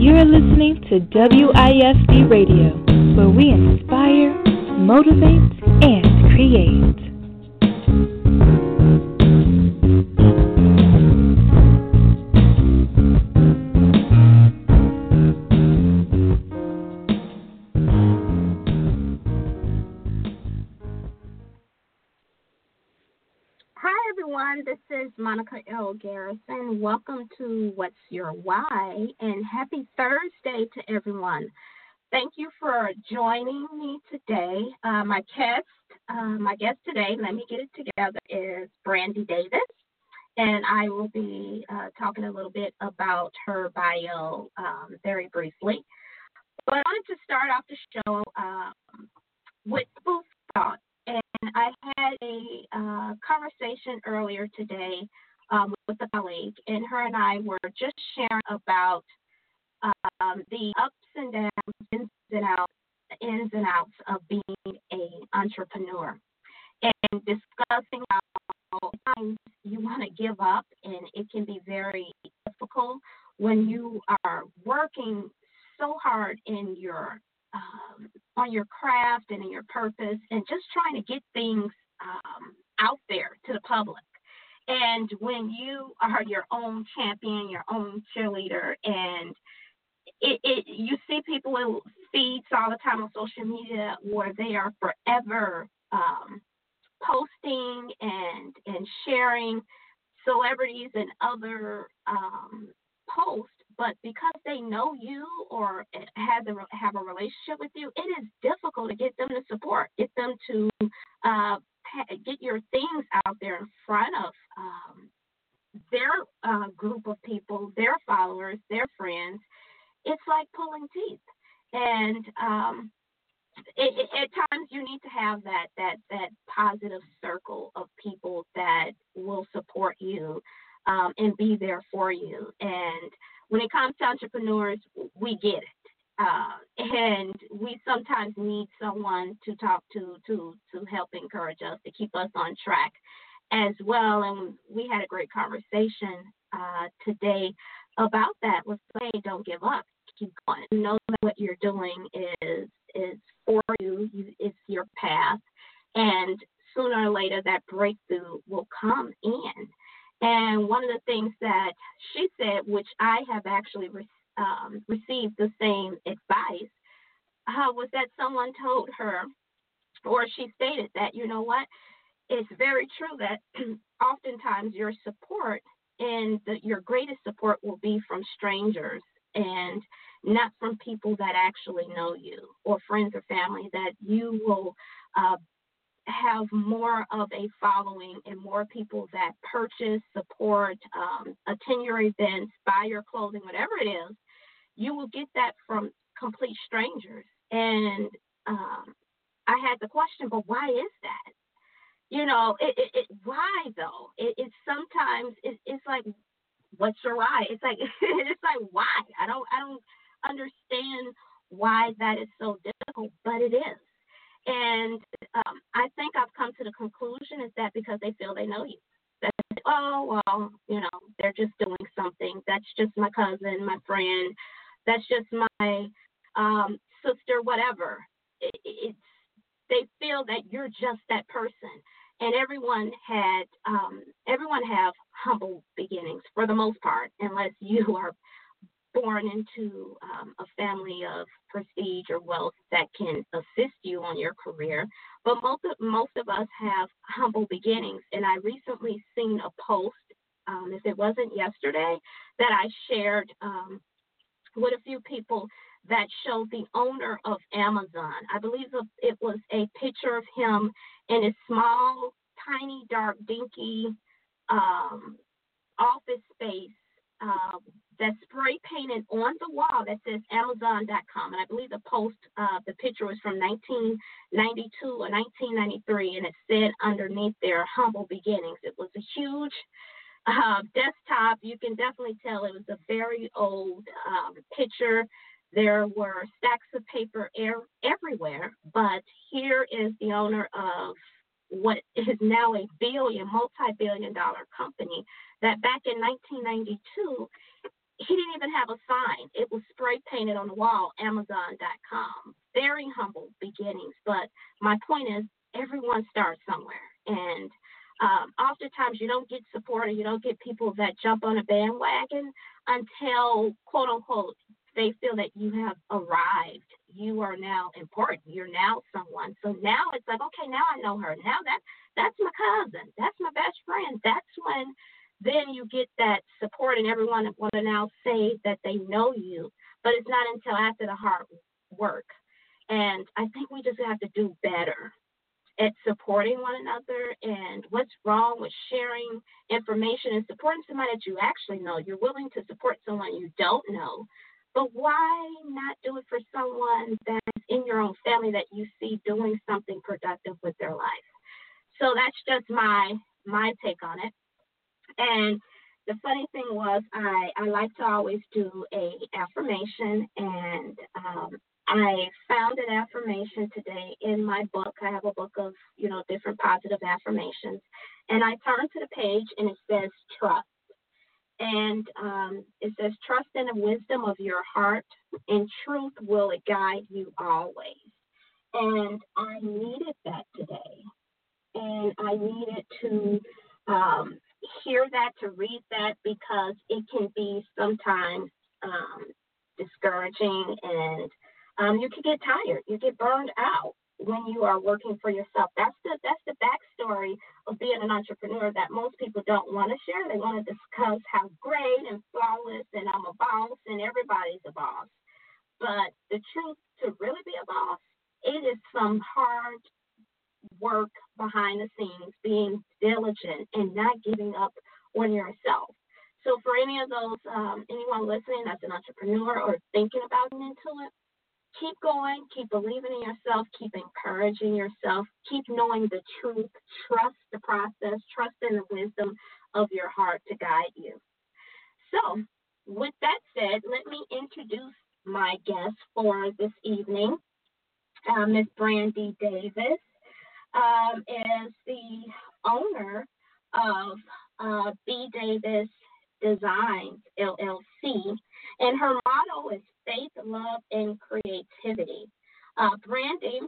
You're listening to WIFD Radio, where we inspire, motivate, and create. Monica L. Garrison. Welcome to What's Your Why, and happy Thursday to everyone. Thank you for joining me today. Uh, my guest, uh, my guest today, let me get it together, is Brandy Davis, and I will be uh, talking a little bit about her bio um, very briefly. But I wanted to start off the show um, with food for thought and I had a uh, conversation earlier today um, with a colleague, and her and I were just sharing about um, the ups and downs, ins and outs, ins and outs of being an entrepreneur, and discussing how times you want to give up, and it can be very difficult when you are working so hard in your um, on your craft and in your purpose and just trying to get things um, out there to the public. And when you are your own champion, your own cheerleader, and it, it you see people with feeds all the time on social media where they are forever um, posting and and sharing celebrities and other um, posts but because they know you or have a, have a relationship with you, it is difficult to get them to support, get them to uh, get your things out there in front of um, their uh, group of people, their followers, their friends. It's like pulling teeth, and um, it, it, at times you need to have that that that positive circle of people that will support you um, and be there for you and when it comes to entrepreneurs, we get it. Uh, and we sometimes need someone to talk to to to help encourage us to keep us on track as well. And we had a great conversation uh, today about that. Was hey, don't give up, keep going. Know that what you're doing is is for you. you it's your path, and sooner or later that breakthrough will come in. And one of the things that she said, which I have actually re- um, received the same advice, uh, was that someone told her, or she stated that, you know what, it's very true that oftentimes your support and the, your greatest support will be from strangers and not from people that actually know you or friends or family that you will uh, have more of a following and more people that purchase, support, um, attend your events, buy your clothing, whatever it is, you will get that from complete strangers. And um, I had the question, but why is that? You know, it, it, it why though? It, it's sometimes it, it's like, what's your why? It's like it's like why? I don't I don't understand why that is so difficult, but it is. And um, I think I've come to the conclusion is that because they feel they know you. That, oh, well, you know, they're just doing something. That's just my cousin, my friend. That's just my um, sister, whatever. It, it's they feel that you're just that person. And everyone had, um, everyone have humble beginnings for the most part, unless you are born into um, a family of prestige or wealth that can assist you on your career. But most of, most of us have humble beginnings. And I recently seen a post, um, if it wasn't yesterday, that I shared um, with a few people that showed the owner of Amazon. I believe it was a picture of him in a small, tiny, dark, dinky um, office space uh, that's spray painted on the wall that says Amazon.com. And I believe the post, uh, the picture was from 1992 or 1993, and it said underneath there, humble beginnings. It was a huge uh, desktop. You can definitely tell it was a very old um, picture. There were stacks of paper air, everywhere, but here is the owner of what is now a billion, multi billion dollar company that back in 1992, he didn't even have a sign. It was spray painted on the wall, Amazon.com. Very humble beginnings. But my point is, everyone starts somewhere. And um, oftentimes you don't get support or you don't get people that jump on a bandwagon until, quote unquote, they feel that you have arrived. You are now important. You're now someone. So now it's like, okay, now I know her. Now that that's my cousin. That's my best friend. That's when then you get that support and everyone will now say that they know you, but it's not until after the hard work. And I think we just have to do better at supporting one another and what's wrong with sharing information and supporting somebody that you actually know. You're willing to support someone you don't know, but why not do it for someone that's in your own family that you see doing something productive with their life? So that's just my my take on it. And the funny thing was, I, I like to always do a affirmation, and um, I found an affirmation today in my book. I have a book of you know different positive affirmations, and I turned to the page and it says trust, and um, it says trust in the wisdom of your heart, and truth will it guide you always. And I needed that today, and I needed to um, hear that, to read that, because it can be sometimes um, discouraging and um, you can get tired. You get burned out when you are working for yourself. That's the that's the backstory of being an entrepreneur that most people don't want to share. They want to discuss how great and flawless and I'm a boss and everybody's a boss. But the truth to really be a boss, it is some hard work behind the scenes, being diligent and not giving up on yourself. So for any of those, um, anyone listening that's an entrepreneur or thinking about getting into it, keep going, keep believing in yourself, keep encouraging yourself, keep knowing the truth, trust the process, trust in the wisdom of your heart to guide you. So, with that said, let me introduce my guest for this evening, uh, Ms. Brandy Davis um, is the owner of uh, B. Davis Designs LLC, and her motto is faith, love, and creativity. Uh, Brandy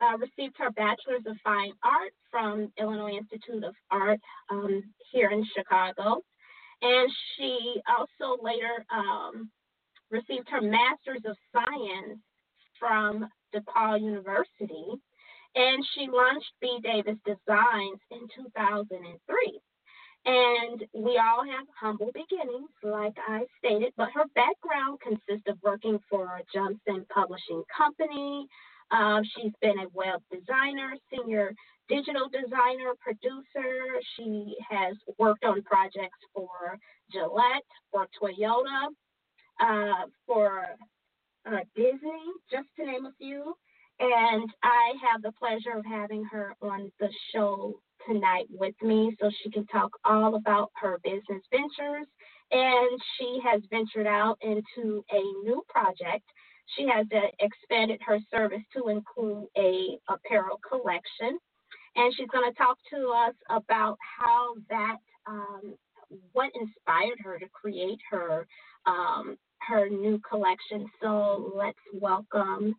uh, received her Bachelor's of Fine Art from Illinois Institute of Art um, here in Chicago, and she also later um, received her Master's of Science from DePaul University and she launched B. Davis Designs in 2003. And we all have humble beginnings, like I stated, but her background consists of working for a Johnson Publishing Company. Uh, she's been a web designer, senior digital designer, producer. She has worked on projects for Gillette, for Toyota, uh, for uh, Disney, just to name a few. And I have the pleasure of having her on the show tonight with me so she can talk all about her business ventures. And she has ventured out into a new project. She has uh, expanded her service to include a apparel collection. And she's going to talk to us about how that, um, what inspired her to create her um, her new collection. So let's welcome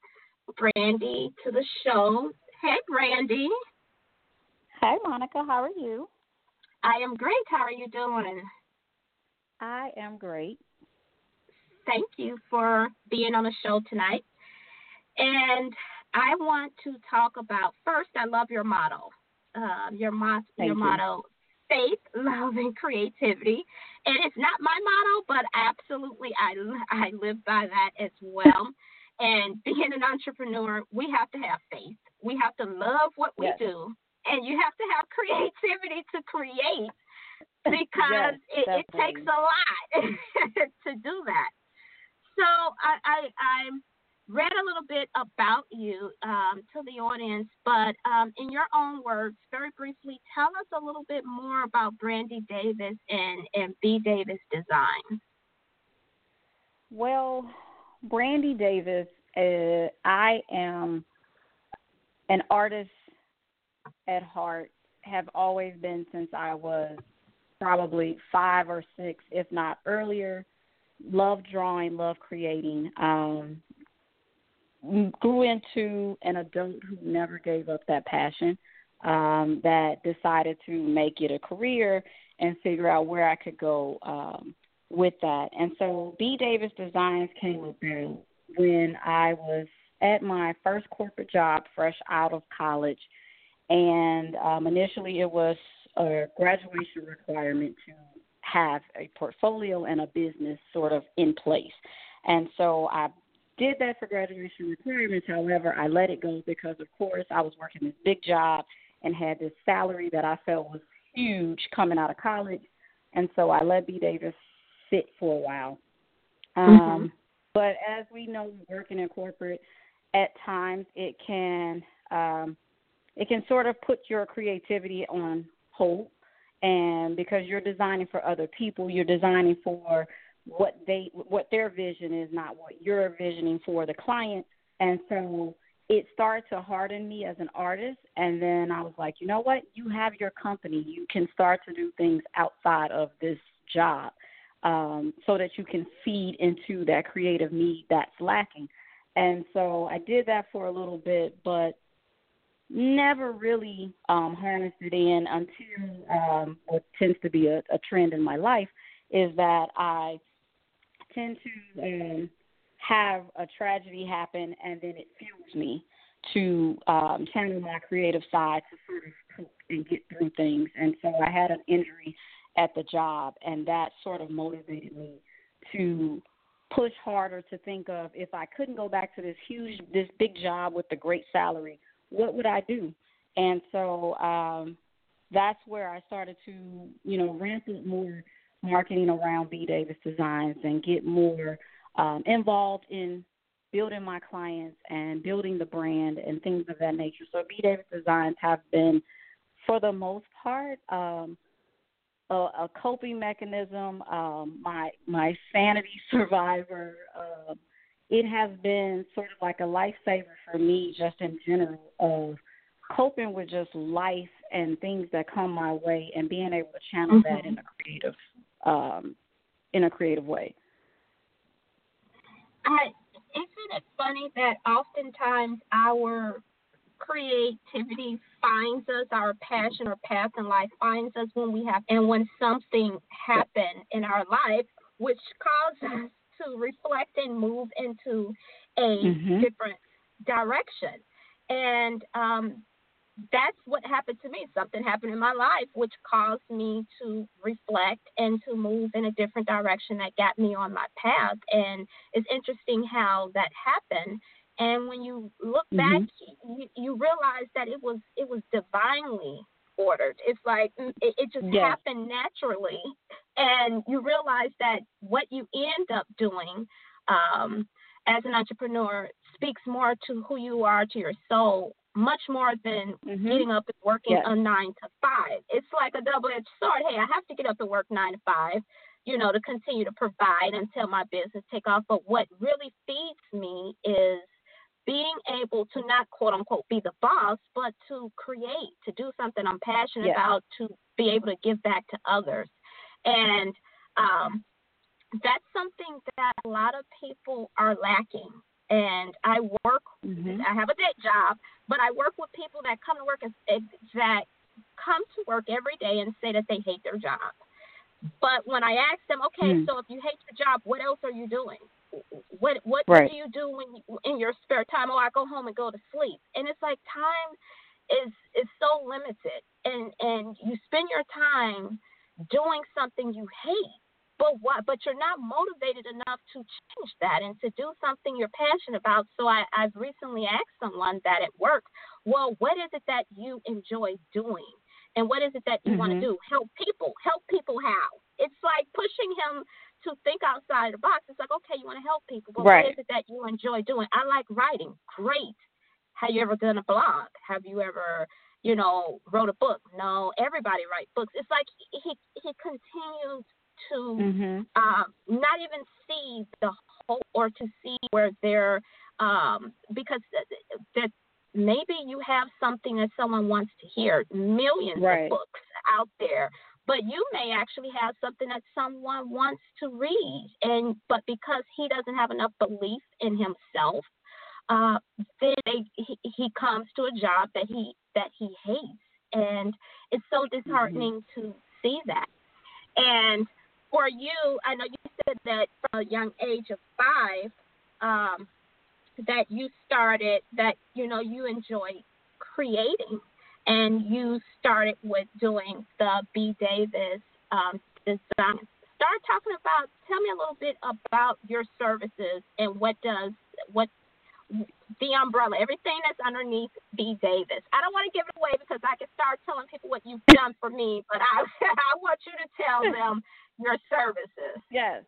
Brandy to the show. Hey, Brandy. Hi, Monica. How are you? I am great. How are you doing? I am great. thank you for being on the show tonight. And I want to talk about first. I love your motto. Uh, your mo- Thank your you. motto: faith, love, and creativity. And it's not my motto, but absolutely, I I live by that as well. And being an entrepreneur, we have to have faith. We have to love what we Yes. do, and you have to have creativity to create because Yes, it, it takes a lot to do that. So I, I I read a little bit about you um, to the audience, but um, in your own words, very briefly, tell us a little bit more about Brandy Davis and and B Davis Design. Well, Brandy Davis, uh, I am an artist at heart, have always been since I was probably five or six, if not earlier. Love drawing, love creating. Um, grew into an adult who never gave up that passion, um, that decided to make it a career and figure out where I could go um, with that. And so B Davis Designs came about when I was at my first corporate job, fresh out of college. And um, initially, it was a graduation requirement to have a portfolio and a business sort of in place. And so I did that for graduation requirements. However, I let it go because, of course, I was working this big job and had this salary that I felt was huge coming out of college. And so I let B. Davis sit for a while. Um, But as we know, working in corporate, at times it can um, it can sort of put your creativity on hold. And because you're designing for other people, you're designing for what they what their vision is, not what you're envisioning for the client. And so it started to harden me as an artist. And then I was like, you know what? You have your company. You can start to do things outside of this job um, so that you can feed into that creative need that's lacking. And so I did that for a little bit, but never really um, harnessed it in until um, what tends to be a, a trend in my life is that I tend to um, have a tragedy happen and then it fuels me to um, channel my creative side to sort of cope and get through things. And so I had an injury at the job, and that sort of motivated me to push harder to think of if I couldn't go back to this huge, this big job with the great salary, what would I do? And so um, that's where I started to, you know, ramp up more marketing around B Davis Designs and get more um, involved in building my clients and building the brand and things of that nature. So B Davis Designs have been, for the most part, um, a, a coping mechanism, um, my my sanity survivor. Um, it has been sort of like a lifesaver for me, just in general, of coping with just life and things that come my way, and being able to channel that in a creative, um, in a creative way. I, isn't it funny that oftentimes our creativity finds us, our passion or path in life finds us when we have, and when something happened in our life, which caused us to reflect and move into a Mhm. different direction. And um, that's what happened to me. Something happened in my life which caused me to reflect and to move in a different direction that got me on my path. And it's interesting how that happened. And when you look back, you, you realize that it was it was divinely ordered. It's like mm, it, it just Yes. happened naturally, and you realize that what you end up doing um, as an entrepreneur speaks more to who you are, to your soul, much more than Mhm. getting up and working Yes. a nine to five. It's like a double edged sword. Hey, I have to get up and work nine to five, you know, to continue to provide until my business take off. But what really feeds me is being able to not quote unquote be the boss, but to create, to do something I'm passionate Yes. about, to be able to give back to others. And um, that's something that a lot of people are lacking. And I work Mhm. I have a day job, but I work with people that come to work as, that come to work every day and say that they hate their job. But when I ask them, okay, Hmm. so if you hate your job, what else are you doing? What what Right. do you do when you, in your spare time? Oh, I go home and go to sleep. And it's like time is is so limited, and and you spend your time doing something you hate. But what? But you're not motivated enough to change that and to do something you're passionate about. So I, I've recently asked someone that at work, well, what is it that you enjoy doing? And what is it that you want to mm-hmm. do? Help people. Help people how? It's like pushing him to think outside the box. It's like, okay, you want to help people, but Right. what is it that you enjoy doing? I like writing. Great. Have you ever done a blog? Have you ever, you know, wrote a book? No, everybody writes books. It's like he he continues to Mhm. um, not even see the whole or to see where they're um, because that maybe you have something that someone wants to hear millions Right. of books out there but you may actually have something that someone wants to read and but because he doesn't have enough belief in himself uh, then they, he, he comes to a job that he that he hates. And it's so disheartening to see that. And for you, I know you said that from a young age of five, um, that you started that you know you enjoy creating, and you started with doing the B Davis um, design. Start talking about. Tell me a little bit about your services and what does what the umbrella, everything that's underneath B Davis. I don't want to give it away because I can start telling people what you've done for me, but I I want you to tell them your services. Yes.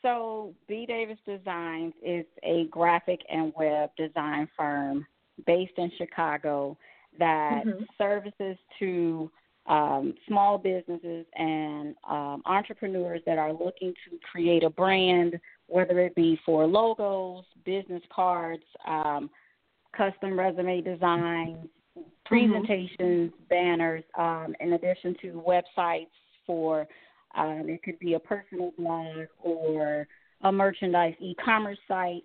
So B Davis Designs is a graphic and web design firm based in Chicago that Mhm. services to um, small businesses and um, entrepreneurs that are looking to create a brand, whether it be for logos, business cards, um, custom resume designs, presentations, banners, um, in addition to websites for um, it could be a personal blog or a merchandise e-commerce site.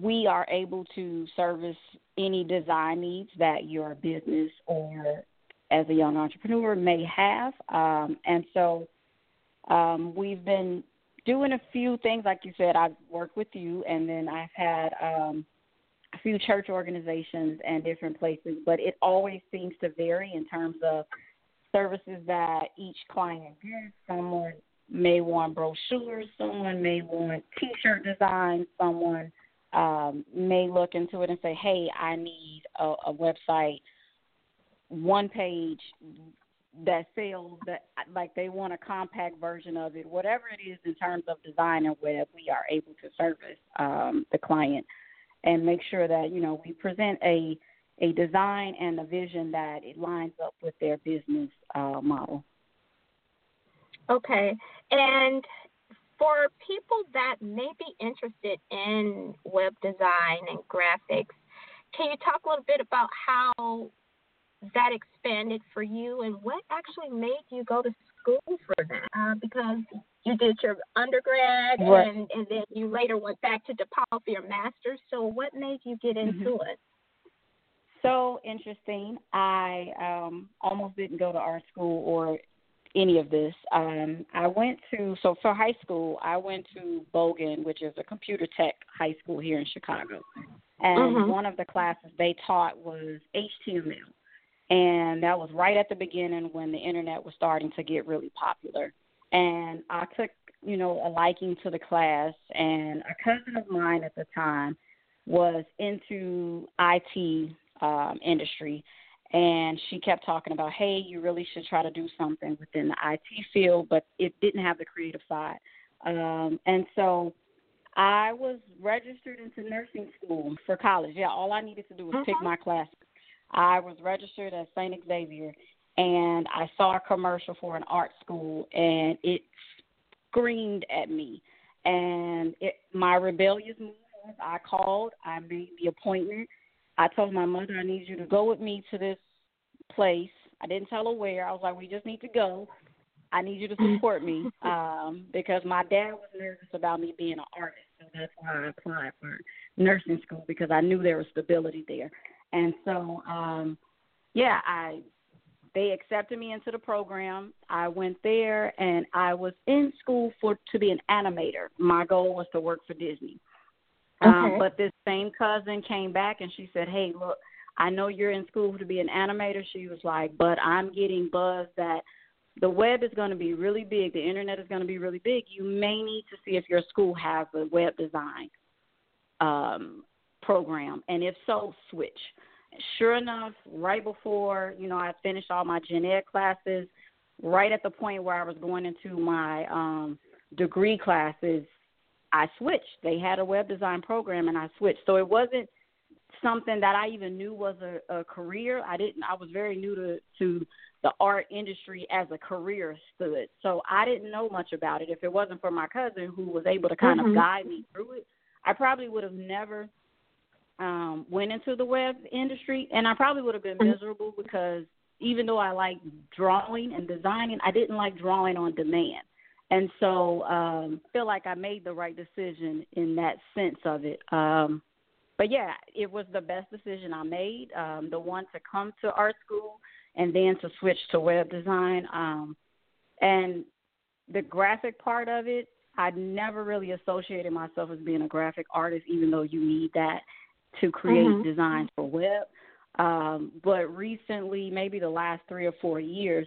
We are able to service any design needs that your business or as a young entrepreneur may have. Um, and so um, we've been doing a few things, like you said, I've worked with you, and then I've had um, a few church organizations and different places, but it always seems to vary in terms of services that each client gets. Someone may want brochures, someone may want T-shirt designs, someone um, may look into it and say, "Hey, I need a, a website, one page that sells that like they want a compact version of it. Whatever it is in terms of design and web, we are able to service um, the client and make sure that you know we present a a design and a vision that it lines up with their business uh, model. Okay. And for people that may be interested in web design and graphics, can you talk a little bit about how that expanded for you and what actually made you go to school for that? Uh, because you did your undergrad Right. and, and then you later went back to DePaul for your master's. So what made you get into it? So interesting. I um, almost didn't go to art school or any of this. Um, I went to so for high school, I went to Bogan, which is a computer tech high school here in Chicago, and Mhm. one of the classes they taught was HTML, and that was right at the beginning when the internet was starting to get really popular. And I took, you know, a liking to the class, and a cousin of mine at the time was into IT um, industry, and she kept talking about, hey, you really should try to do something within the IT field, but it didn't have the creative side. Um, and so I was registered into nursing school for college. Yeah, all I needed to do was pick Mhm. my class. I was registered at St. Xavier, and I saw a commercial for an art school, and it screamed at me. And it, my rebellious move was I called, I made the appointment. I told my mother, I need you to go with me to this place. I didn't tell her where. I was like, we just need to go. I need you to support me um, because my dad was nervous about me being an artist, so that's why I applied for nursing school because I knew there was stability there. And so, um, yeah, I they accepted me into the program. I went there and I was in school for to be an animator. My goal was to work for Disney. Um, but this same cousin came back and she said, "Hey, look, I know you're in school to be an animator." She was like, "But I'm getting buzz that the web is going to be really big. The internet is going to be really big. You may need to see if your school has a web design um, program, and if so, switch." Sure enough, right before you know I finished all my gen ed classes, right at the point where I was going into my um, degree classes, I switched. They had a web design program, and I switched. So it wasn't something that I even knew was a, a career. I didn't. I was very new to to the art industry as a career stood. So I didn't know much about it. If it wasn't for my cousin who was able to kind Mhm. of guide me through it, I probably would have never um went into the web industry and I probably would have been Mhm. miserable because even though I like drawing and designing, I didn't like drawing on demand. And so um feel like I made the right decision in that sense of it. Um but yeah, it was the best decision I made. Um the one to come to art school and then to switch to web design. Um and the graphic part of it, I never really associated myself as being a graphic artist, even though you need that to create Mhm. designs for web. Um, but recently, maybe the last three or four years,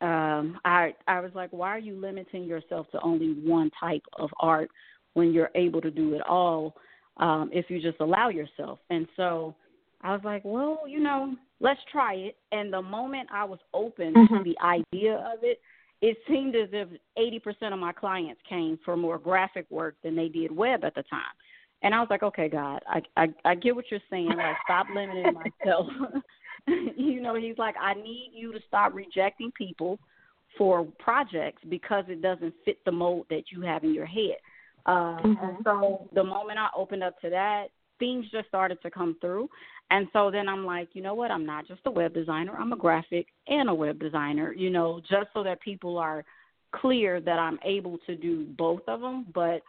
um, I I was like, why are you limiting yourself to only one type of art when you're able to do it all um, if you just allow yourself? And so I was like, well, you know, let's try it. And the moment I was open to Mhm. the idea of it, it seemed as if 80% of my clients came for more graphic work than they did web at the time. And I was like, okay, God, I I, I get what you're saying. Like, stop limiting myself. you know, he's like, I need you to stop rejecting people for projects because it doesn't fit the mold that you have in your head. Um, And Mhm. so the moment I opened up to that, things just started to come through. And so then I'm like, you know what? I'm not just a web designer. I'm a graphic and a web designer, you know, just so that people are clear that I'm able to do both of them. But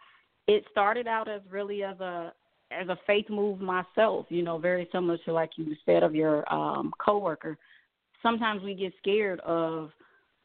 it started out as really as a as a faith move myself, you know, very similar to like you said of your um coworker. Sometimes we get scared of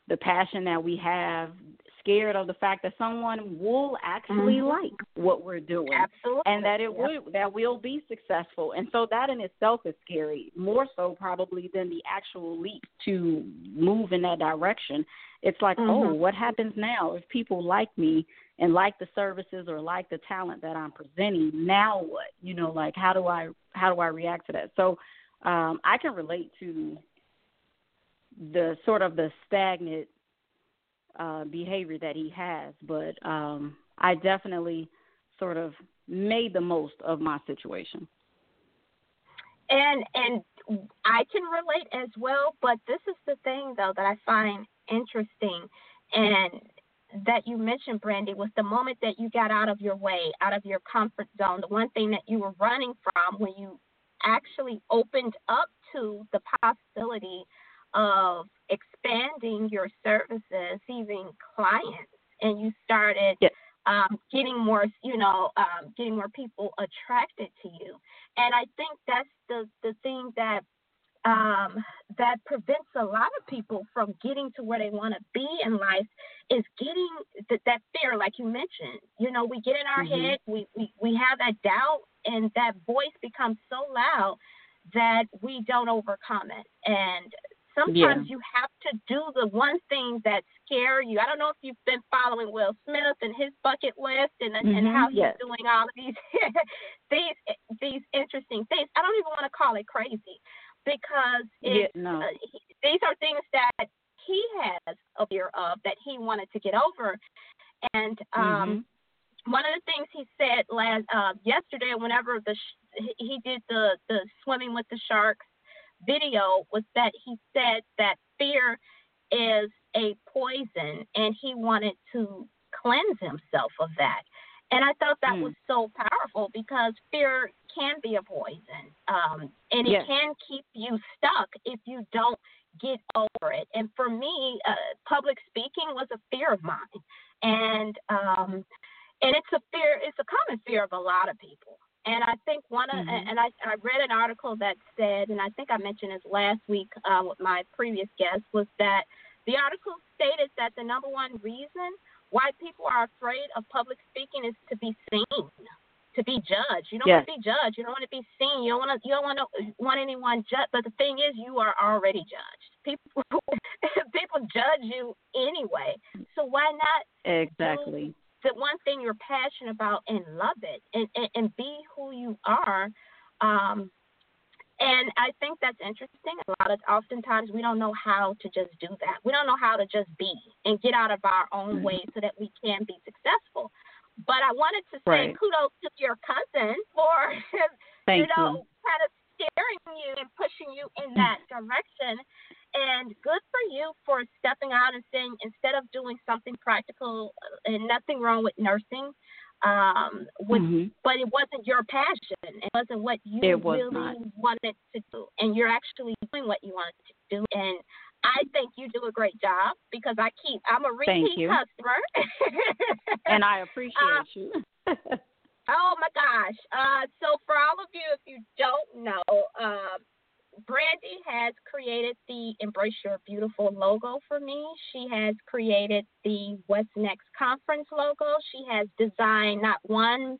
the passion that we have, scared of the fact that someone will actually Mhm. like what we're doing Absolutely. and that it Yep. would that will be successful and so that in itself is scary more so probably than the actual leap to move in that direction it's like oh Mhm. what happens now if people like me and like the services or like the talent that i'm presenting now what? You know like how do i how do i react to that? So um i can relate to the sort of the stagnant uh behavior that he has but um i definitely sort of made the most of my situation. And and I can relate as well, but this is the thing though that I find interesting. And that you mentioned, Brandy, was the moment that you got out of your way, out of your comfort zone, the one thing that you were running from when you actually opened up to the possibility of expanding your services, even clients, and you started Yes. um, getting more, you know, um, getting more people attracted to you. And I think that's the the thing that um, that prevents a lot of people from getting to where they want to be in life is getting th- that fear, like you mentioned. You know, we get in our Mhm. head, we, we we have that doubt, and that voice becomes so loud that we don't overcome it. And sometimes you have to do the one thing that scare you. I don't know if you've been following Will Smith and his bucket list and and Mhm, how he's yes. doing all of these these these interesting things. I don't even want to call it crazy because yeah no uh, he, these are things that he has a fear of that he wanted to get over. And um, Mhm. one of the things he said last uh, yesterday, whenever the sh- he did the the swimming with the sharks video, was that he said that fear is a poison, and he wanted to cleanse himself of that. And I thought that Mm. was so powerful because fear can be a poison, um, and it Yes. can keep you stuck if you don't get over it. And for me, uh, public speaking was a fear of mine, and um, and it's a fear. It's a common fear of a lot of people. And I think one of, Mhm. and I, I read an article that said, and I think I mentioned this last week uh, with my previous guest, was that the article stated that the number one reason why people are afraid of public speaking is to be seen, to be judged. You don't Yes. want to be judged. You don't want to be seen. You don't want to. You don't want to want anyone judged. But the thing is, you are already judged. People people judge you anyway. So why not Exactly. the one thing you're passionate about and love it and, and, and be who you are. Um, and I think that's interesting. A lot of oftentimes we don't know how to just do that. We don't know how to just be and get out of our own Mhm. way so that we can be successful. But I wanted to say Right. kudos to your cousin for Thank you know, you. kind of steering you and pushing you in that direction. And good for you for stepping out and saying instead of doing something practical, uh, and nothing wrong with nursing, um, with, Mhm. but it wasn't your passion. It wasn't what you was really not. wanted to do, and you're actually doing what you wanted to do. And I think you do a great job because I keep. I'm a repeat customer. And I appreciate Uh, you. Oh my gosh. Uh, so for all of you, if you don't know, uh, Brandy has created the Embrace Your Beautiful logo for me. She has created the What's Next conference logo. She has designed not one,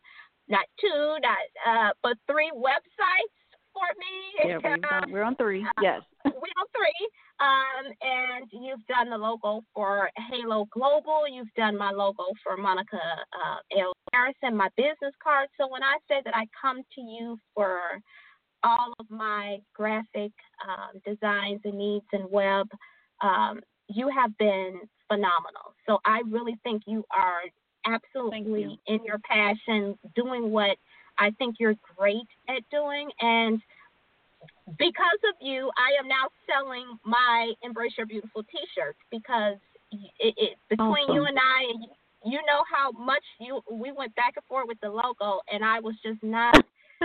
not two, not uh, but three websites for me. yeah, we're on, we're on three. Yes. we're on three. Um, and you've done the logo for Halo Global. You've done my logo for Monica uh, L. Garrison, my business card. So when I say that I come to you for all of my graphic um, designs and needs and web, um, you have been phenomenal. So I really think you are absolutely you. in your passion, doing what I think you're great at doing. And because of you, I am now selling my Embrace Your Beautiful T-shirts because it, it between you and I, you- you know how much you we went back and forth with the logo, and I was just not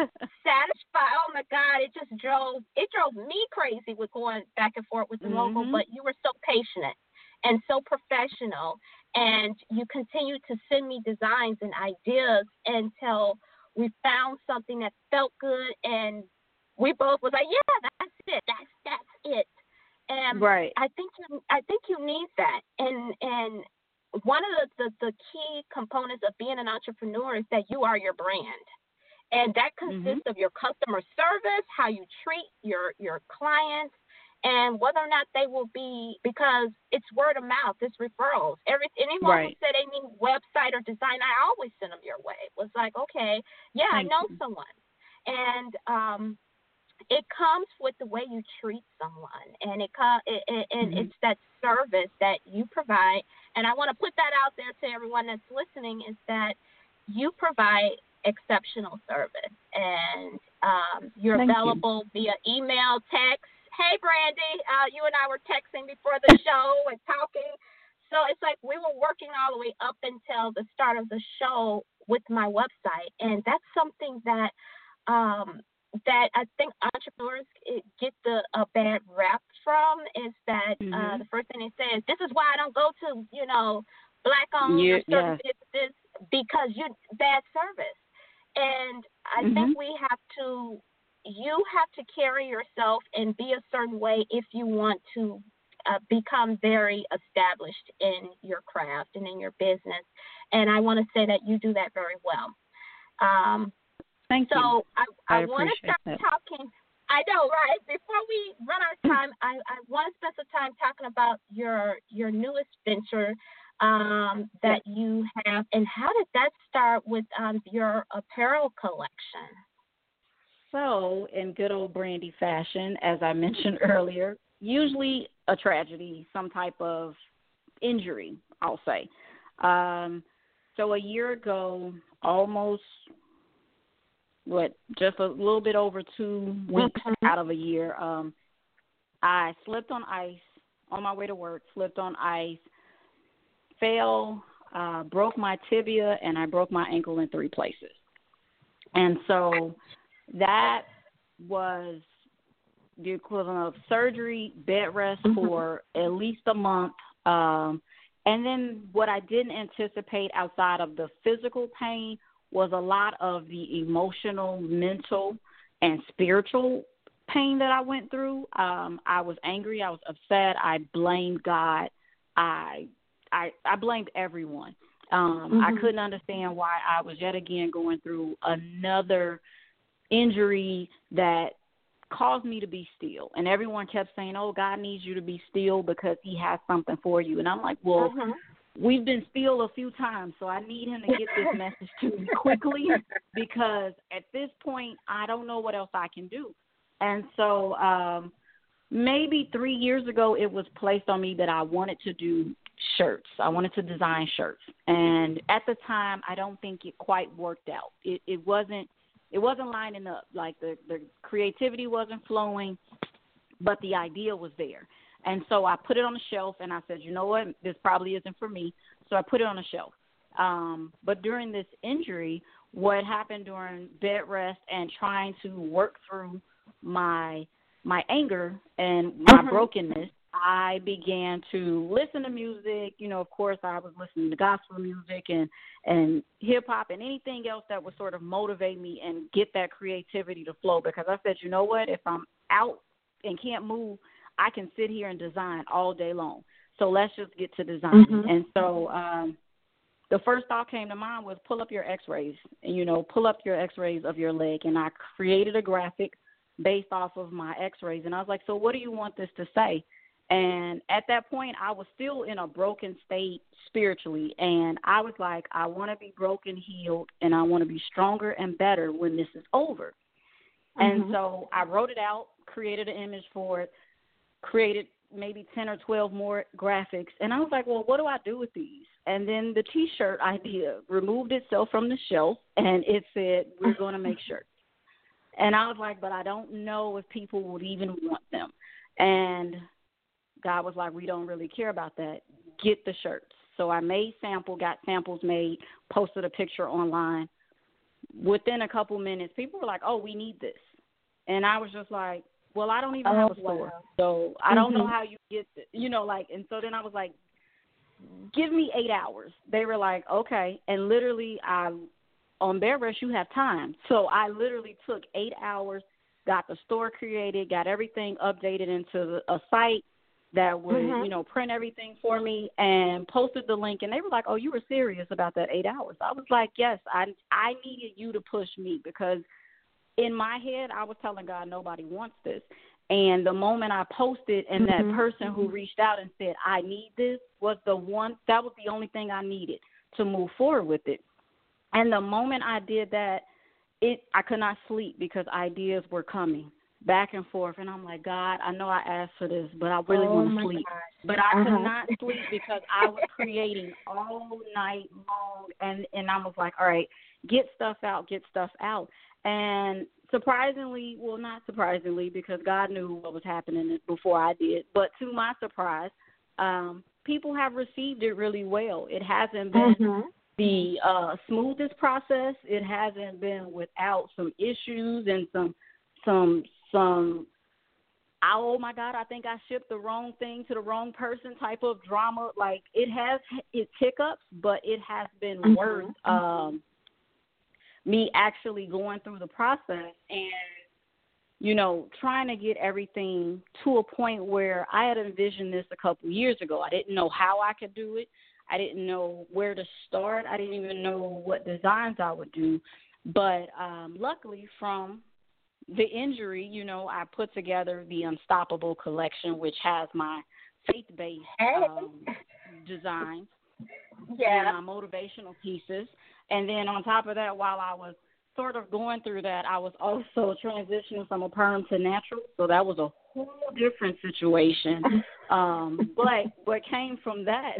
satisfied. Oh my God, it just drove it drove me crazy with going back and forth with the logo. Mhm. But you were so patient and so professional, and you continued to send me designs and ideas until we found something that felt good, and we both was like, yeah, that's it, that's that's it. And right. I think you I think you need that. And and one of the, the, the key components of being an entrepreneur is that you are your brand. And that consists of your customer service, how you treat your your clients, and whether or not they will be because it's word of mouth, it's referrals. Every anyone who said they need website or design, I always send them your way. It was like, okay, yeah, Thank I know you. someone, and um, it comes with the way you treat someone, and it, co- it, it and Mhm. it's that service that you provide. And I want to put that out there to everyone that's listening: is that you provide exceptional service, and um, you're Thank you. available via email, text. Hey, Brandy, uh, you and I were texting before the show and talking. So it's like we were working all the way up until the start of the show with my website, and that's something that um, that I think entrepreneurs get the a bad rap from is that uh, Mhm. the first thing they say is this is why I don't go to you know black owned Yeah, certain businesses because you bad service, and I think Mhm. we have to you have to carry yourself and be a certain way if you want to uh, become very established in your craft and in your business. And I want to say that you do that very well. Um, Thank you. so I, I, I want to start that. talking. I know, right? Before we run out of time, I, I want to spend some time talking about your your newest venture um, that you have, and how did that start with um, your apparel collection? So, in good old Brandy fashion, as I mentioned earlier, usually a tragedy, some type of injury, I'll say. Um, so, a year ago, almost, what, just a little bit over two weeks Mhm. out of a year, um, I slipped on ice on my way to work, slipped on ice, fell, uh, broke my tibia, and I broke my ankle in three places. And so that was the equivalent of surgery, bed rest Mhm. for at least a month. Um, and then what I didn't anticipate outside of the physical pain was a lot of the emotional, mental, and spiritual pain that I went through. Um, I was angry, I was upset, I blamed God, I I I blamed everyone. Um, Mhm. I couldn't understand why I was yet again going through another injury that caused me to be still. And everyone kept saying, "Oh, God needs you to be still because He has something for you." And I'm like, "Well, Mhm. we've been still a few times, so I need Him to get this message to me quickly because at this point, I don't know what else I can do." And so, um, maybe three years ago, it was placed on me that I wanted to do shirts. I wanted to design shirts, and at the time, I don't think it quite worked out. It, it wasn't. It wasn't lining up. Like the the creativity wasn't flowing, but the idea was there. And so I put it on the shelf, and I said, you know what, this probably isn't for me. So I put it on the shelf. Um, but during this injury, what happened during bed rest and trying to work through my my anger and my Mhm. brokenness, I began to listen to music. You know, of course, I was listening to gospel music and and hip hop and anything else that would sort of motivate me and get that creativity to flow. Because I said, you know what, if I'm out and can't move, I can sit here and design all day long. So let's just get to designing. Mhm. And so um the first thought came to mind was pull up your x-rays and you know pull up your x-rays of your leg and i created a graphic based off of my x-rays and i was like so what do you want this to say and at that point i was still in a broken state spiritually. And i was like i want to be broken healed and i want to be stronger and better when this is over. And Mhm. so i wrote it out created an image for it created maybe 10 or 12 more graphics. And i was like well what do i do with these? And then the t-shirt idea removed itself from the shelf and it said we're going to make shirts. And i was like but i don't know if people would even want them. And god was like we don't really care about that. Get the shirts. So i made sample got samples made posted a picture online. Within a couple minutes people were like oh we need this. And i was just like well i don't even have a Oh, store. wow. so i don't know Mhm. how you get the, you know like and so then i was like give me eight hours. They were like okay. And literally i on bear rest you have time. So i literally took eight hours got the store created got everything updated into a site that would Mhm. you know print everything for me and posted the link and they were like oh you were serious about that eight hours. I was like yes i i needed you to push me because in my head i was telling god nobody wants this. And the moment i posted and Mhm. that person who reached out and said i need this was the one that was the only thing i needed to move forward with it. And the moment i did that it i could not sleep because ideas were coming back and forth and i'm like god i know i asked for this but i really oh want to sleep gosh. but I Uh-huh. could not sleep because I was creating all night long, and and I was like, all right, get stuff out, get stuff out, and surprisingly, well, not surprisingly, because God knew what was happening before I did, but to my surprise, um, people have received it really well. It hasn't been Mhm. the uh, smoothest process. It hasn't been without some issues and some some some oh my god, I think I shipped the wrong thing to the wrong person type of drama. Like it has its hiccups, but it has been Mhm, worth um me actually going through the process and you know, trying to get everything to a point where I had envisioned this a couple years ago. I didn't know how I could do it. I didn't know where to start. I didn't even know what designs I would do. But um luckily from the injury, you know, I put together the Unstoppable collection which has my faith-based Hey. um designs Yeah. and my motivational pieces. And then on top of that, while I was sort of going through that, I was also transitioning from a perm to natural. So that was a whole different situation. Um, but what came from that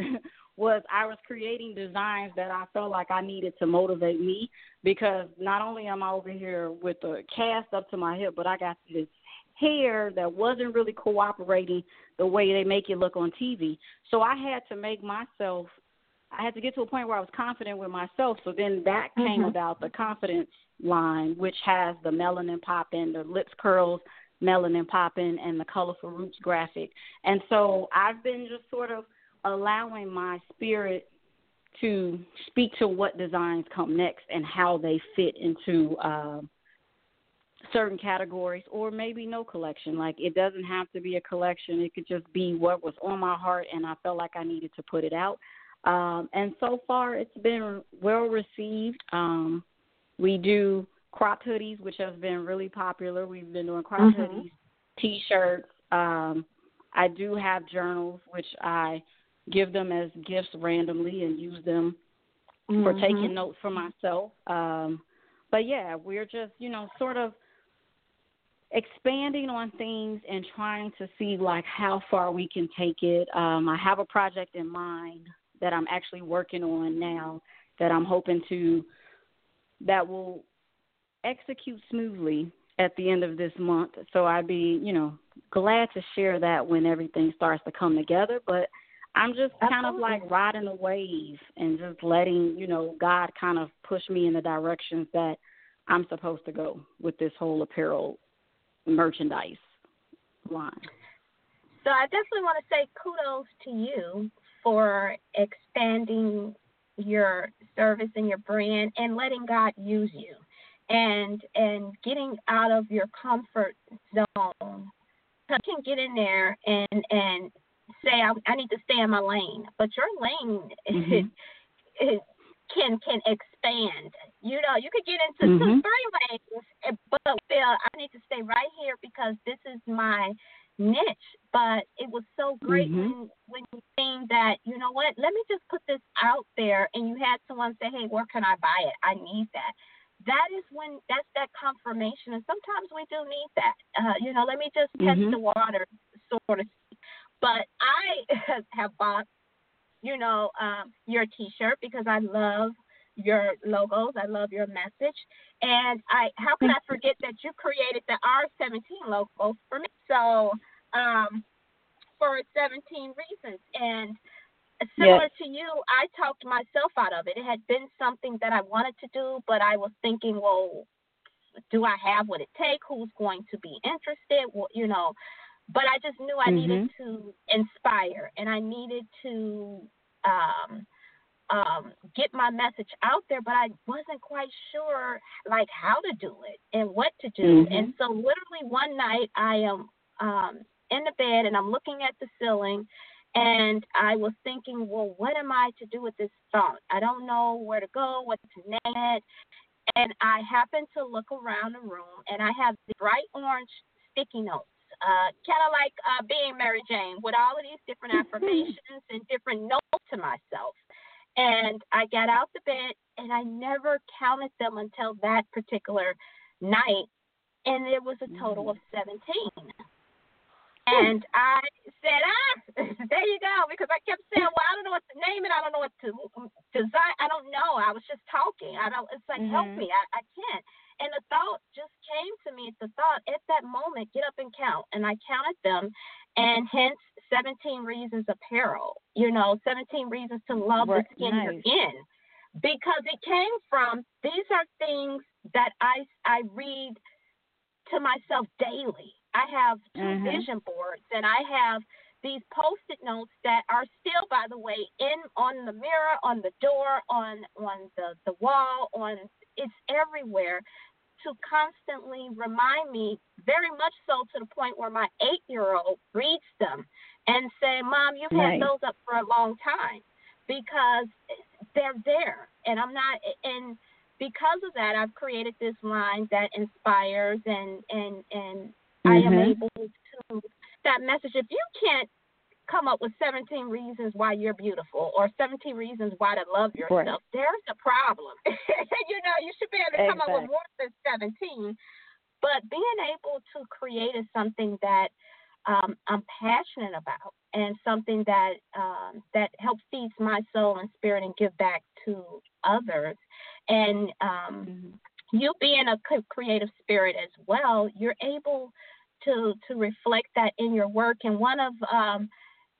was I was creating designs that I felt like I needed to motivate me because not only am I over here with a cast up to my hip, but I got this hair that wasn't really cooperating the way they make it look on TV. So I had to make myself I had to get to a point where I was confident with myself. So then that came Mhm. about the confidence line, which has the melanin popping, the lips curls, melanin popping, and the colorful roots graphic. And so I've been just sort of allowing my spirit to speak to what designs come next and how they fit into uh, certain categories or maybe no collection. Like it doesn't have to be a collection. It could just be what was on my heart and I felt like I needed to put it out. Um, and so far it's been well received. Um, we do crop hoodies, which have been really popular. We've been doing crop Mhm. hoodies, t-shirts. Um, I do have journals, which I give them as gifts randomly and use them for Mhm. taking notes for myself. Um, but yeah, we're just you know sort of expanding on things and trying to see like how far we can take it. Um, I have a project in mind that I'm actually working on now that I'm hoping to that will execute smoothly at the end of this month. So I'd be, you know, glad to share that when everything starts to come together. But I'm just kind of like riding a wave and just letting, you know, God kind of push me in the directions that I'm supposed to go with this whole apparel merchandise line. So I definitely want to say kudos to you for expanding your service and your brand and letting God use you and and getting out of your comfort zone. You can get in there and and say I, I need to stay in my lane, but your lane Mhm. it can can expand. You know, you could get into two, Mhm. three lanes, eh, but still, I need to stay right here because this is my niche. But it was so great Mhm. when when you seen that. You know what? Let me just put this out there, and you had someone say, "Hey, where can I buy it? I need that." That is when that's that confirmation, and sometimes we do need that. Uh, you know, let me just test Mhm. the water, sort of. But I have bought you know, um, your T-shirt because I love your logos. I love your message, and I how could I forget that you created the R17 logo for me? So, um, for 17 reasons, and similar Yes. to you, I talked myself out of it. It had been something that I wanted to do, but I was thinking, well, do I have what it takes? Who's going to be interested? Well, you know, but I just knew I needed to inspire and I needed to um, um, get my message out there, but I wasn't quite sure like how to do it and what to do. Mhm. And so literally one night I am um, in the bed and I'm looking at the ceiling and I was thinking, well, what am I to do with this thought? I don't know where to go, what to name it. And I happened to look around the room and I have the bright orange sticky notes uh, kind of like uh, being Mary Jane with all of these different affirmations and different notes to myself. And I got out the bed and I never counted them until that particular night. And it was a total of 17. And I said, ah, there you go, because I kept saying, well, I don't know what to name it. I don't know what to design. I don't know. I was just talking. I don't. It's like, help Mhm. me. I, I can't. And the thought just came to me. The thought at that moment, get up and count. And I counted them, and hence 17 reasons apparel. You know, 17 reasons to love the skin nice. you're in, because it came from these are things that I I read to myself daily. I have 2 Mhm. vision boards, and I have these post-it notes that are still, by the way, in on the mirror, on the door, on on the the wall, on it's everywhere to constantly remind me, very much so to the point where my eight-year-old reads them and say, "Mom, you've Nice. had those up for a long time," because they're there, and I'm not and because of that, I've created this line that inspires and and and I am Mhm. able to that message. If you can't come up with 17 reasons why you're beautiful or 17 reasons why to love yourself, there's a problem. you know, you should be able to come up with more than 17. But being able to create is something that um, I'm passionate about and something that um, that helps feeds my soul and spirit and give back to others. And um, Mhm. you being a creative spirit as well, you're able to to reflect that in your work. And one of um,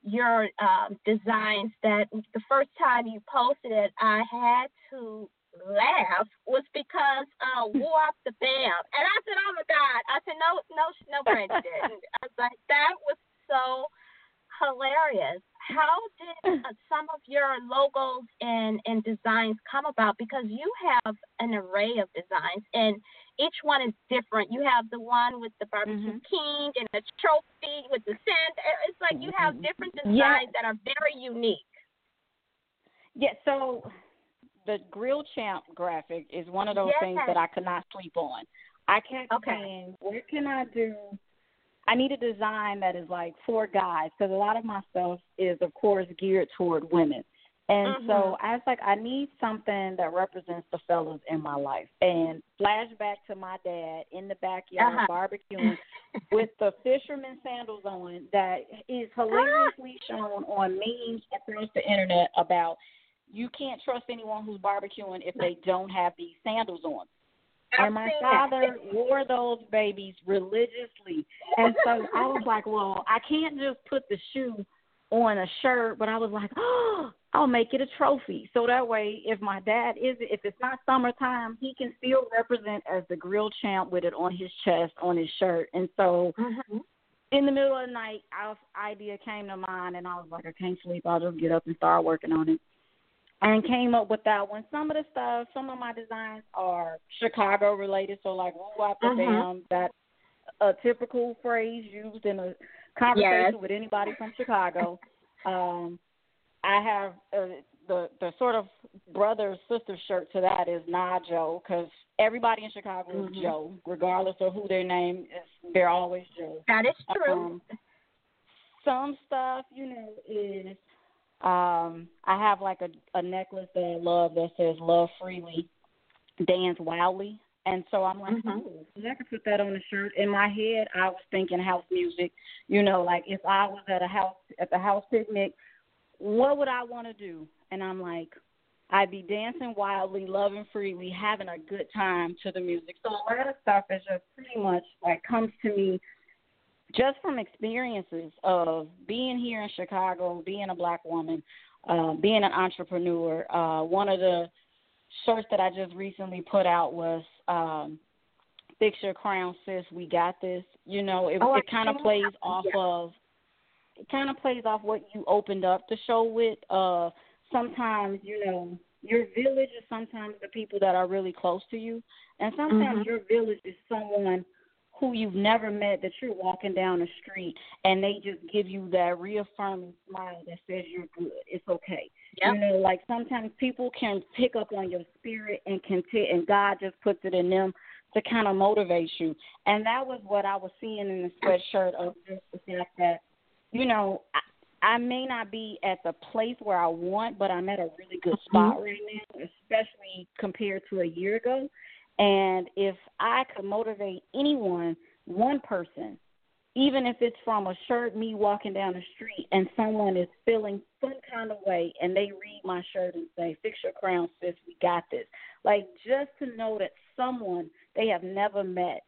your um, designs that the first time you posted it, I had to laugh was because uh, off the band, and I said, "Oh my God!" I said, "No, no, no, Brenda didn't." I was like, "That was so hilarious." How did uh, some of your your logos and and designs come about? Because you have an array of designs, and each one is different. You have the one with the barbecue Mhm. king and the trophy with the sand. It's like you have different designs Yeah. that are very unique. Yeah, so the Grill Champ graphic is one of those things that I could not sleep on. I kept Okay. saying, what can I do? I need a design that is like for guys because a lot of my stuff is, of course, geared toward women. And so Mhm. I was like, I need something that represents the fellas in my life. And flashback to my dad in the backyard Uh-huh. barbecuing with the fisherman sandals on that is hilariously shown on memes across the internet about you can't trust anyone who's barbecuing if they don't have these sandals on. I've And my that. father wore those babies religiously. And so I was like, well, I can't just put the shoe on a shirt, but I was like, oh, I'll make it a trophy. So that way, if my dad is, if it's not summertime, he can still represent as the grill champ with it on his chest, on his shirt. And so Mhm. in the middle of the night, our idea came to mind, and I was like, I can't sleep. I'll just get up and start working on it. And came up with that one. Some of the stuff, some of my designs are Chicago related, so like "woo up and down." That's a typical phrase used in a conversation Yes. with anybody from Chicago. Um, I have uh, the the sort of brother sister shirt to that is Nah Joe because everybody in Chicago Mhm. is Joe, regardless of who their name is. They're always Joe. That is true. Um, some stuff, you know, is um I have like a a necklace that I love that says "Love freely, dance wildly," and so I'm like, Mhm. oh, I could put that on a shirt. In my head, I was thinking house music. You know, like if I was at a house at the house picnic, what would I want to do? And I'm like, I'd be dancing wildly, loving freely, having a good time to the music. So a lot of stuff is just pretty much like comes to me just from experiences of being here in Chicago, being a black woman, uh, being an entrepreneur. Uh, one of the shirts that I just recently put out was um, "Fix Your Crown, Sis, We Got This." You know, it, Oh, it kind of plays off yeah. of kind of plays off what you opened up the show with. Uh, sometimes, you know, your village is sometimes the people that are really close to you, and sometimes Mhm. your village is someone who you've never met that you're walking down the street and they just give you that reaffirming smile that says you're good. It's okay. Yep. You know, like sometimes people can pick up on your spirit and can t- and God just puts it in them to kind of motivate you. And that was what I was seeing in the sweatshirt of just the fact that, you know, I, I may not be at the place where I want, but I'm at a really good mm-hmm. spot right now, especially compared to a year ago. And if I could motivate anyone, one person, even if it's from a shirt, me walking down the street, and someone is feeling some kind of way, and they read my shirt and say, "Fix your crown, sis. We got this." Like just to know that someone they have never met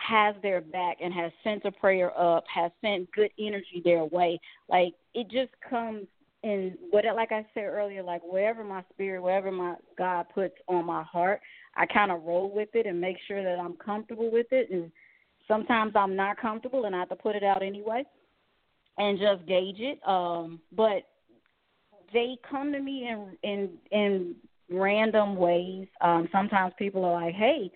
has their back and has sent a prayer up, has sent good energy their way. Like it just comes in what like I said earlier, like wherever my spirit, wherever my God puts on my heart, I kind of roll with it and make sure that I'm comfortable with it. And sometimes I'm not comfortable and I have to put it out anyway and just gauge it. Um, but they come to me in in in random ways. Um, sometimes people are like, "Hey,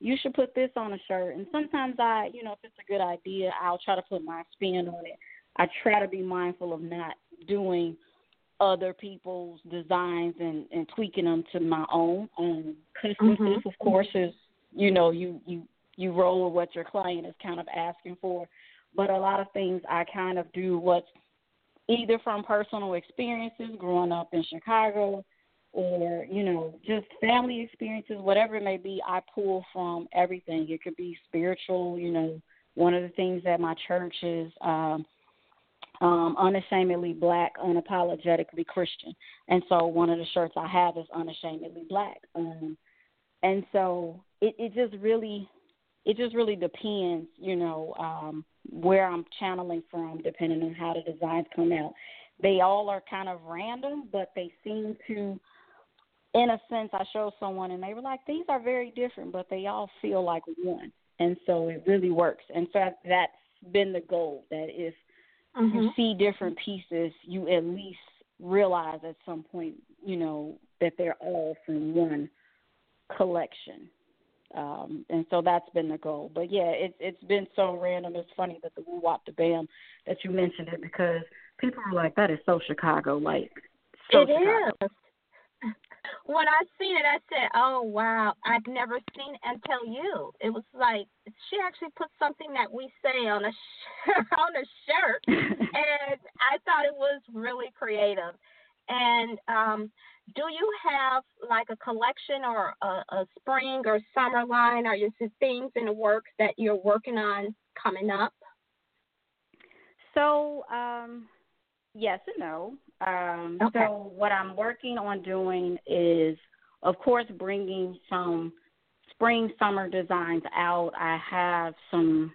you should put this on a shirt," and sometimes I, you know, if it's a good idea, I'll try to put my spin on it. I try to be mindful of not doing other people's designs and, and tweaking them to my own. Um, custom Mhm. stuff, of course, is you know you you you roll with what your client is kind of asking for, but a lot of things I kind of do what's either from personal experiences growing up in Chicago or you know just family experiences whatever it may be i pull from everything. It could be spiritual you know one of the things that my church is um um unashamedly black unapologetically christian. And so one of the shirts i have is unashamedly black. Um and so it it just really it just really depends you know um where i'm channeling from depending on how the designs come out. They all are kind of random but they seem to in a sense I showed someone and they were like, These are very different but they all feel like one and so it really works. And so that's been the goal that if you Mhm. see different pieces, you at least realize at some point, you know, that they're all from one collection. Um, and so that's been the goal. But yeah, it's it's been so random. It's funny that the woo wop the bam that you mentioned it because people are like, that is so Chicago like. So It Chicago. is. When I seen it, I said, "Oh wow, I've never seen it until you." It was like she actually put something that we say on a sh- on a shirt, and I thought it was really creative. And um, do you have like a collection or a, a spring or summer line, or is there things in the works that you're working on coming up? So, um, yes and no. Um, Okay. So, what I'm working on doing is, of course, bringing some spring summer designs out. I have some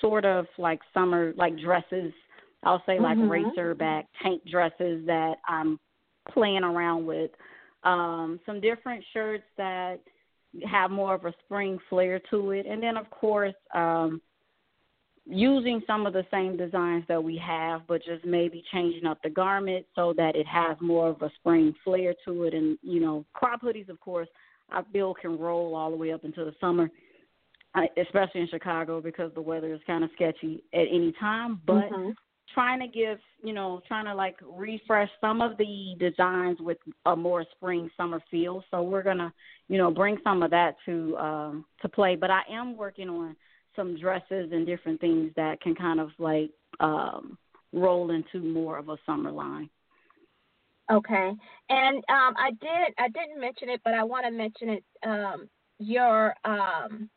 sort of like summer like dresses. I'll say like Mhm. racerback tank dresses that I'm playing around with. Um, some different shirts that have more of a spring flair to it, and then of course. Um, using some of the same designs that we have, but just maybe changing up the garment so that it has more of a spring flair to it. And you know, crop hoodies, of course, I feel can roll all the way up into the summer, especially in Chicago because the weather is kind of sketchy at any time. But Mhm. trying to give, you know, trying to like refresh some of the designs with a more spring summer feel. So we're gonna, you know, bring some of that to um to play. But I am working on some dresses and different things that can kind of like um roll into more of a summer line. Okay. And um I did I didn't mention it but I want to mention it um your um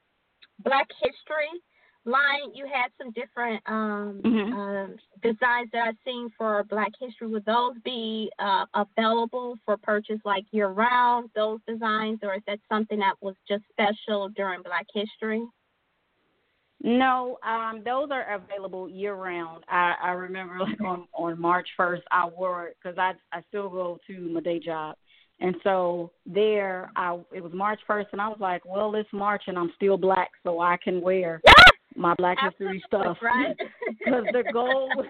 Black History line you had some different um, Mhm. um designs that I've seen for Black History would those be uh available for purchase like year round those designs or is that something that was just special during Black History? No, um, those are available year round. I, I remember like on on March first, I wore it because I I still go to my day job, and so there I it was March first, and I was like, well, it's March and I'm still black, so I can wear my Black History Absolutely, stuff, right? Because the goal was,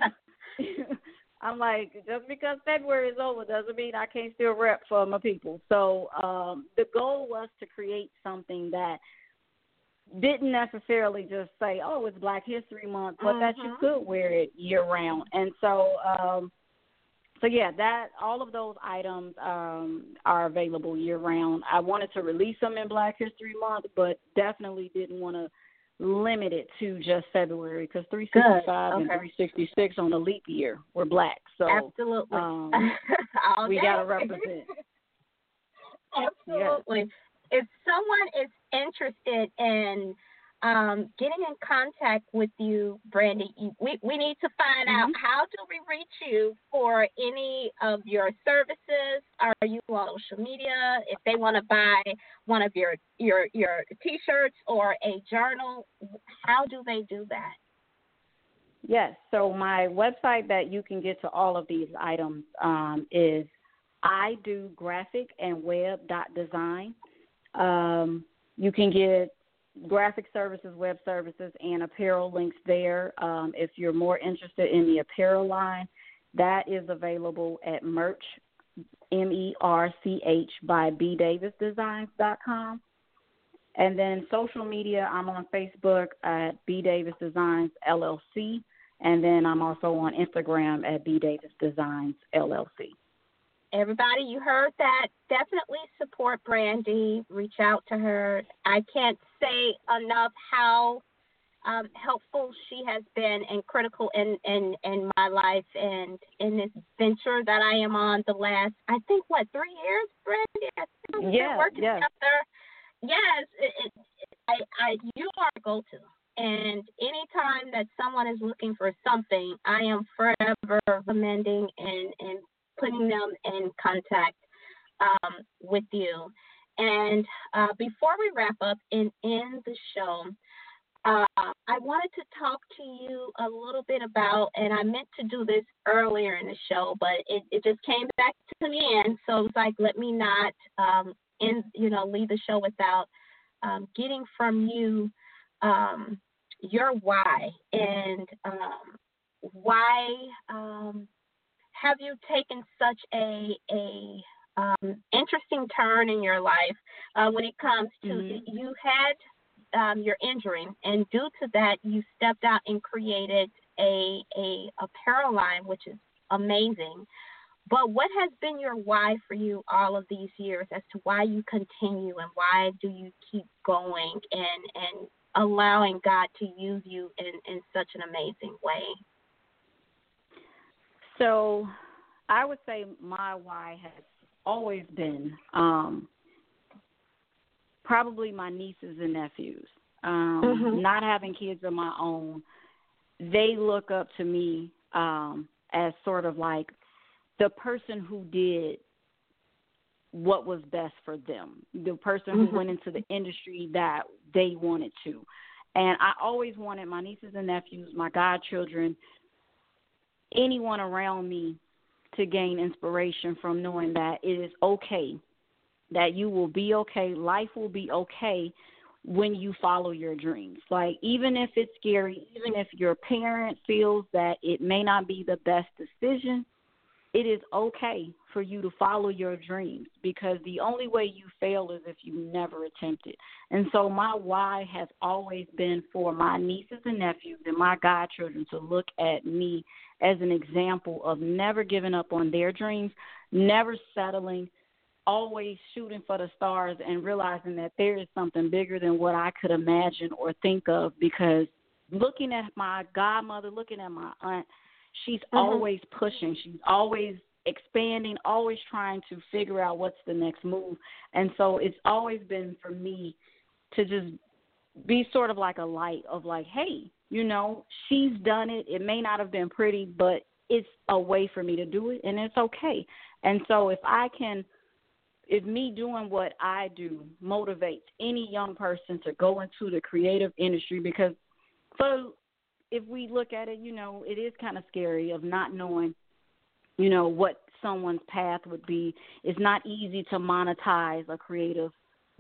I'm like, just because February is over doesn't mean I can't still rep for my people. So um, the goal was to create something that didn't necessarily just say, "Oh, it's Black History Month," but that you Mhm. could wear it year round. And so, um, so yeah, that all of those items um, are available year round. I wanted to release them in Black History Month, but definitely didn't want to limit it to just February because 365 and 366 on a leap year were black. So Absolutely. um, we got to represent. Absolutely. If someone is interested in um, getting in contact with you, Brandy, we, we need to find out Mhm. how do we reach you for any of your services? Are you on social media? If they want to buy one of your, your, your T-shirts or a journal, how do they do that? Yes. So my website that you can get to all of these items um, is I do graphic and web dot design. Um, you can get graphic services, web services, and apparel links there. Um, if you're more interested in the apparel line, that is available at merch, M E R C H by B Davis Designs dot com. And then social media, I'm on Facebook at B Davis Designs LLC, and then I'm also on Instagram at B Davis Designs LLC. Everybody, you heard that. Definitely support Brandy. Reach out to her. I can't say enough how um, helpful she has been and critical in, in, in my life and in this venture that I am on the last, I think, what, three years, Brandy? Yeah, working yes. together. Yes, it, it, I, I, you are a go to. And anytime that someone is looking for something, I am forever recommending and, and putting them in contact um, with you. And uh, before we wrap up and end the show, uh, I wanted to talk to you a little bit about, and I meant to do this earlier in the show, but it, it just came back to me, and so it was like, let me not, um, in, you know, leave the show without um, getting from you um, your why and um, why um, have you taken such a a um, interesting turn in your life uh, when it comes to Mhm. you had um, your injury, and due to that, you stepped out and created a a apparel line, which is amazing. But what has been your why for you all of these years as to why you continue and why do you keep going and and allowing God to use you in in such an amazing way? So I would say my why has always been um probably my nieces and nephews. Um Mhm. not having kids of my own, they look up to me um as sort of like the person who did what was best for them. The person who went into the industry that they wanted to. And I always wanted my nieces and nephews, my godchildren, anyone around me to gain inspiration from knowing that it is okay, that you will be okay, life will be okay when you follow your dreams. Like, even if it's scary, even if your parent feels that it may not be the best decision, it is okay for you to follow your dreams because the only way you fail is if you never attempt it. And so my why has always been for my nieces and nephews and my godchildren to look at me as an example of never giving up on their dreams, never settling, always shooting for the stars and realizing that there is something bigger than what I could imagine or think of because looking at my godmother, looking at my aunt, she's Mhm. always pushing. She's always expanding, always trying to figure out what's the next move. And so it's always been for me to just be sort of like a light of like, hey, you know, she's done it. It may not have been pretty, but it's a way for me to do it and it's okay. And so if I can if me doing what I do motivates any young person to go into the creative industry because so if we look at it, you know, it is kind of scary of not knowing, you know, what someone's path would be. It's not easy to monetize a creative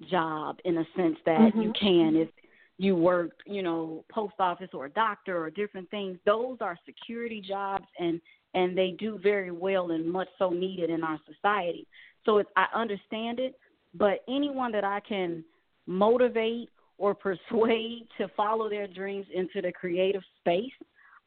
job in a sense that you mm-hmm. can if you work, you know, post office or a doctor or different things. Those are security jobs and and they do very well and much so needed in our society. So it's, I understand it, but anyone that I can motivate or persuade to follow their dreams into the creative space,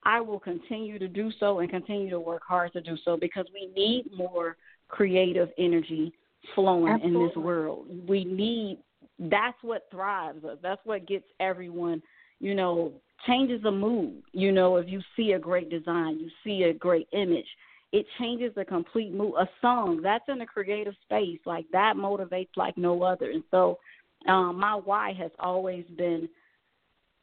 I will continue to do so and continue to work hard to do so because we need more creative energy flowing in this world. We need that's what thrives us. That's what gets everyone, you know, changes the mood. You know, if you see a great design, you see a great image, it changes the complete mood. A song that's in a creative space like that motivates like no other. And so, um, my why has always been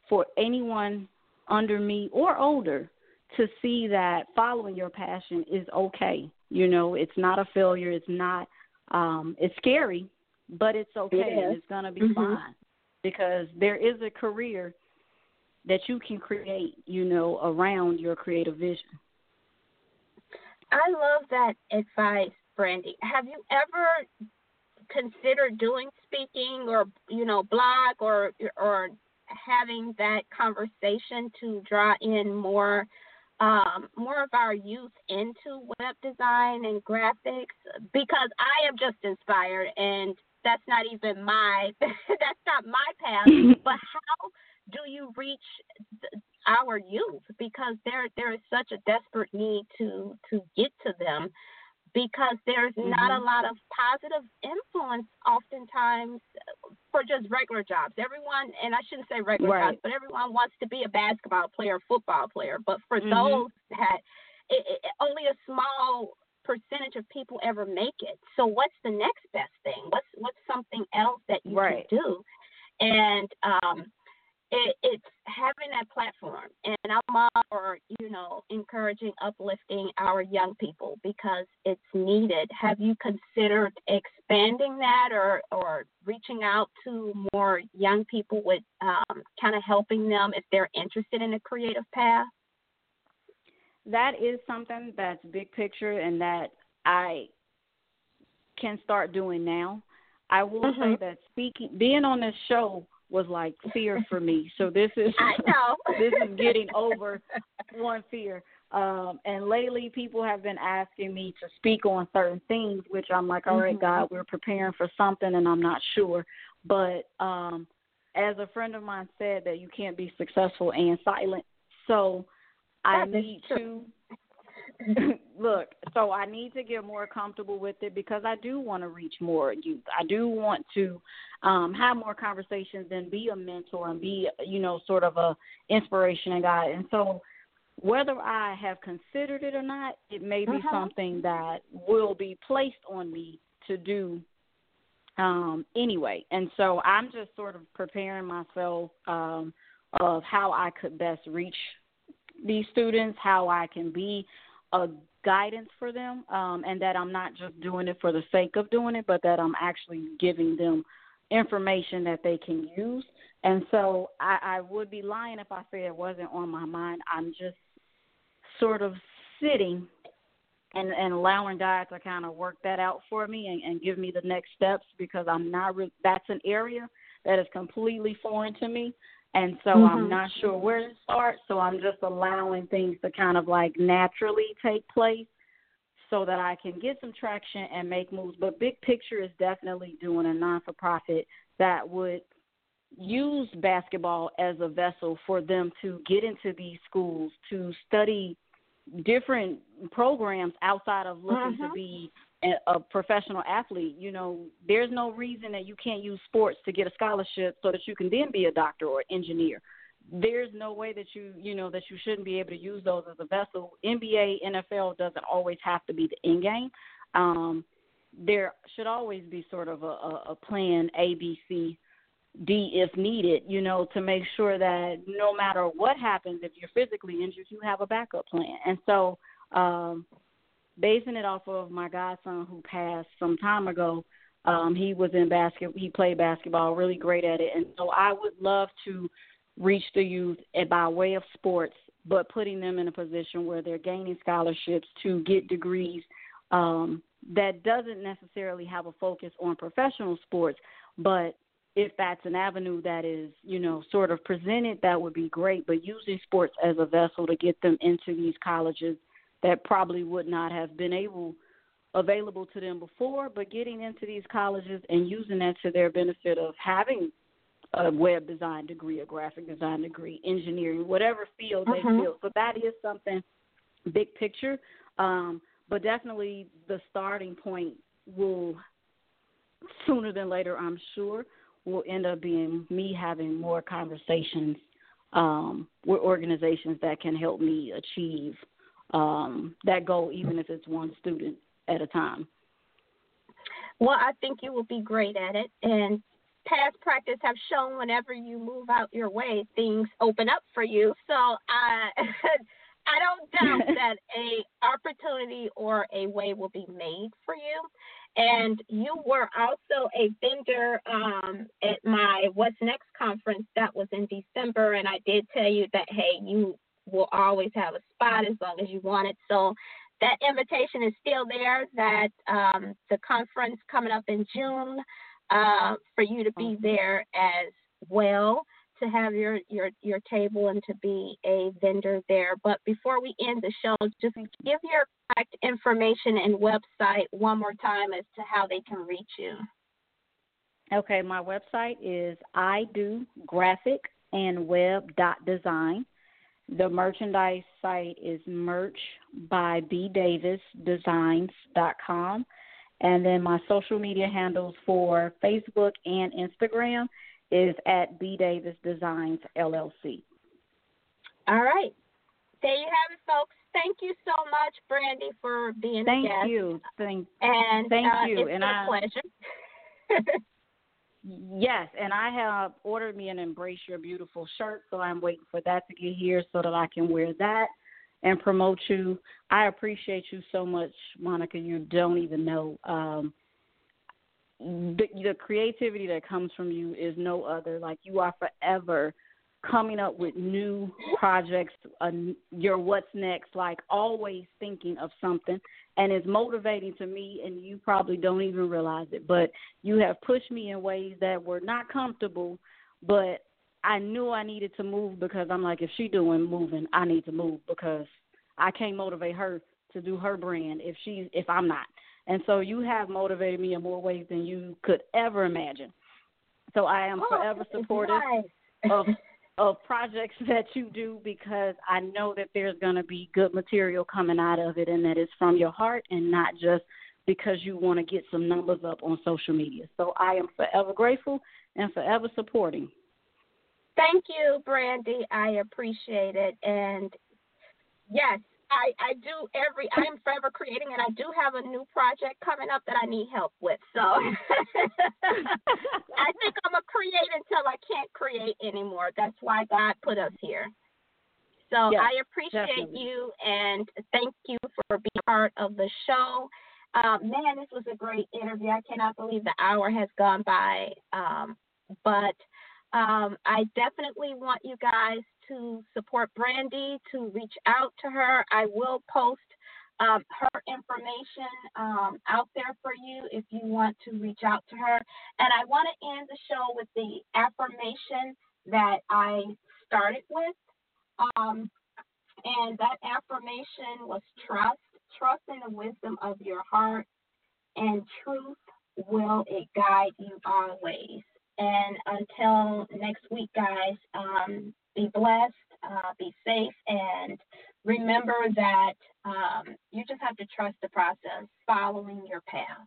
for anyone under me or older to see that following your passion is okay. You know, it's not a failure. It's not. Um, it's scary, but it's okay. It. It's gonna be Mhm. fine because there is a career that you can create. You know, around your creative vision. I love that advice, Brandy. Have you ever considered doing speaking or you know blog or or having that conversation to draw in more um, more of our youth into web design and graphics because I am just inspired and that's not even my that's not my path but how do you reach th- our youth? Because there there is such a desperate need to to get to them because there's not a Mhm. lot of positive influence oftentimes for just regular jobs. Everyone, and I shouldn't say regular Right. jobs, but everyone wants to be a basketball player, football player. But for Mhm. those that it, it, only a small percentage of people ever make it. So what's the next best thing? What's what's something else that you Right. can do? And um, it, it's having that platform. And I'm all for you know encouraging, uplifting our young people because it's needed. Have you considered expanding that or or reaching out to more young people with um, kind of helping them if they're interested in a creative path? that is something that's big picture and that I can start doing now. I will say Mhm. that speaking being on this show was like fear for me. So this is I know. this is getting over one fear. Um, and lately, people have been asking me to speak on certain things, which I'm like, all right, Mhm. God, we're preparing for something, and I'm not sure. But um, as a friend of mine said, that you can't be successful and silent. So I need true. to look. So I need to get more comfortable with it because I do want to reach more youth. I do want to um, have more conversations and be a mentor and be, you know, sort of a inspiration and guide. And so whether I have considered it or not, it may be Mhm. something that will be placed on me to do um anyway. And so I'm just sort of preparing myself um of how I could best reach these students, how I can be a guidance for them, um, and that I'm not just doing it for the sake of doing it, but that I'm actually giving them information that they can use. And so I, I would be lying if I say it wasn't on my mind. I'm just sort of sitting and and allowing God to kind of work that out for me and, and give me the next steps because I'm not re- that's an area that is completely foreign to me and so I'm Mhm. not sure where to start so I'm just allowing things to kind of like naturally take place so that I can get some traction and make moves but big picture is definitely doing a non for profit that would use basketball as a vessel for them to get into these schools to study different programs outside of looking Mhm. to be a, professional athlete. You know, there's no reason that you can't use sports to get a scholarship so that you can then be a doctor or engineer. There's no way that you, you know, that you shouldn't be able to use those as a vessel. NBA, NFL doesn't always have to be the end game. Um, there should always be sort of a, a, a plan A, B, C, D if needed, you know, to make sure that no matter what happens, if you're physically injured, you have a backup plan. And so, um, basing it off of my godson who passed some time ago, um, he was in basket. He played basketball, really great at it, and so I would love to reach the youth by way of sports, but putting them in a position where they're gaining scholarships to get degrees um, that doesn't necessarily have a focus on professional sports, but if that's an avenue that is, you know, sort of presented, that would be great. But using sports as a vessel to get them into these colleges that probably would not have been able available to them before, but getting into these colleges and using that to their benefit of having a web design degree, a graphic design degree, engineering, whatever field they Mhm. feel. So that is something big picture. Um, but definitely the starting point will sooner than later, I'm sure, will end up being me having more conversations um, with organizations that can help me achieve um, that goal, even if it's one student at a time. Well, I think you will be great at it. And past practice have shown whenever you move out your way, things open up for you. So I, I don't doubt that a opportunity or a way will be made for you. And you were also a vendor um, at my What's Next conference that was in December, and I did tell you that hey, you will always have a spot as long as you want it. So that invitation is still there. That um, the conference coming up in June uh, for you to be there as well to have your your your table and to be a vendor there. But before we end the show, just give your contact information and website one more time as to how they can reach you. Okay, my website is I do graphic and web dot design. The merchandise site is merch by B Davis Designs dot com. And then my social media handles for Facebook and Instagram is at B Davis Designs LLC. All right. There you have it, folks. Thank you so much, Brandy, for being Thank a guest. Thank you. Thank And Thank uh, you. It's And been I- a pleasure. Yes, and I have ordered me an Embrace Your Beautiful shirt, so I'm waiting for that to get here so that I can wear that and promote you. I appreciate you so much, Monica. You don't even know. Um, the, the creativity that comes from you is no other. Like you are forever coming up with new projects, uh, your what's next, like always thinking of something, and it's motivating to me. And you probably don't even realize it, but you have pushed me in ways that were not comfortable, but I knew I needed to move because I'm like, if she doing moving, I need to move because I can't motivate her to do her brand if she's if I'm not. And so you have motivated me in more ways than you could ever imagine. So I am Oh, forever supportive nice. of of projects that you do because I know that there's going to be good material coming out of it and that it's from your heart and not just because you want to get some numbers up on social media. So I am forever grateful and forever supporting. Thank you, Brandy. I appreciate it. And yes, I, I do every I am forever creating and I do have a new project coming up that I need help with. So I think I'm gonna create until I can't create anymore. That's why God put us here. So Yes, I appreciate definitely. you and thank you for being part of the show. Um, man, this was a great interview. I cannot believe the hour has gone by. Um, but um, I definitely want you guys to support Brandy, to reach out to her. I will post um, her information um, out there for you if you want to reach out to her. And I want to end the show with the affirmation that I started with. Um, and that affirmation was trust. Trust in the wisdom of your heart, and truth will it guide you always. And until next week, guys, um, be blessed, uh, be safe, and remember that um, you just have to trust the process, following your path.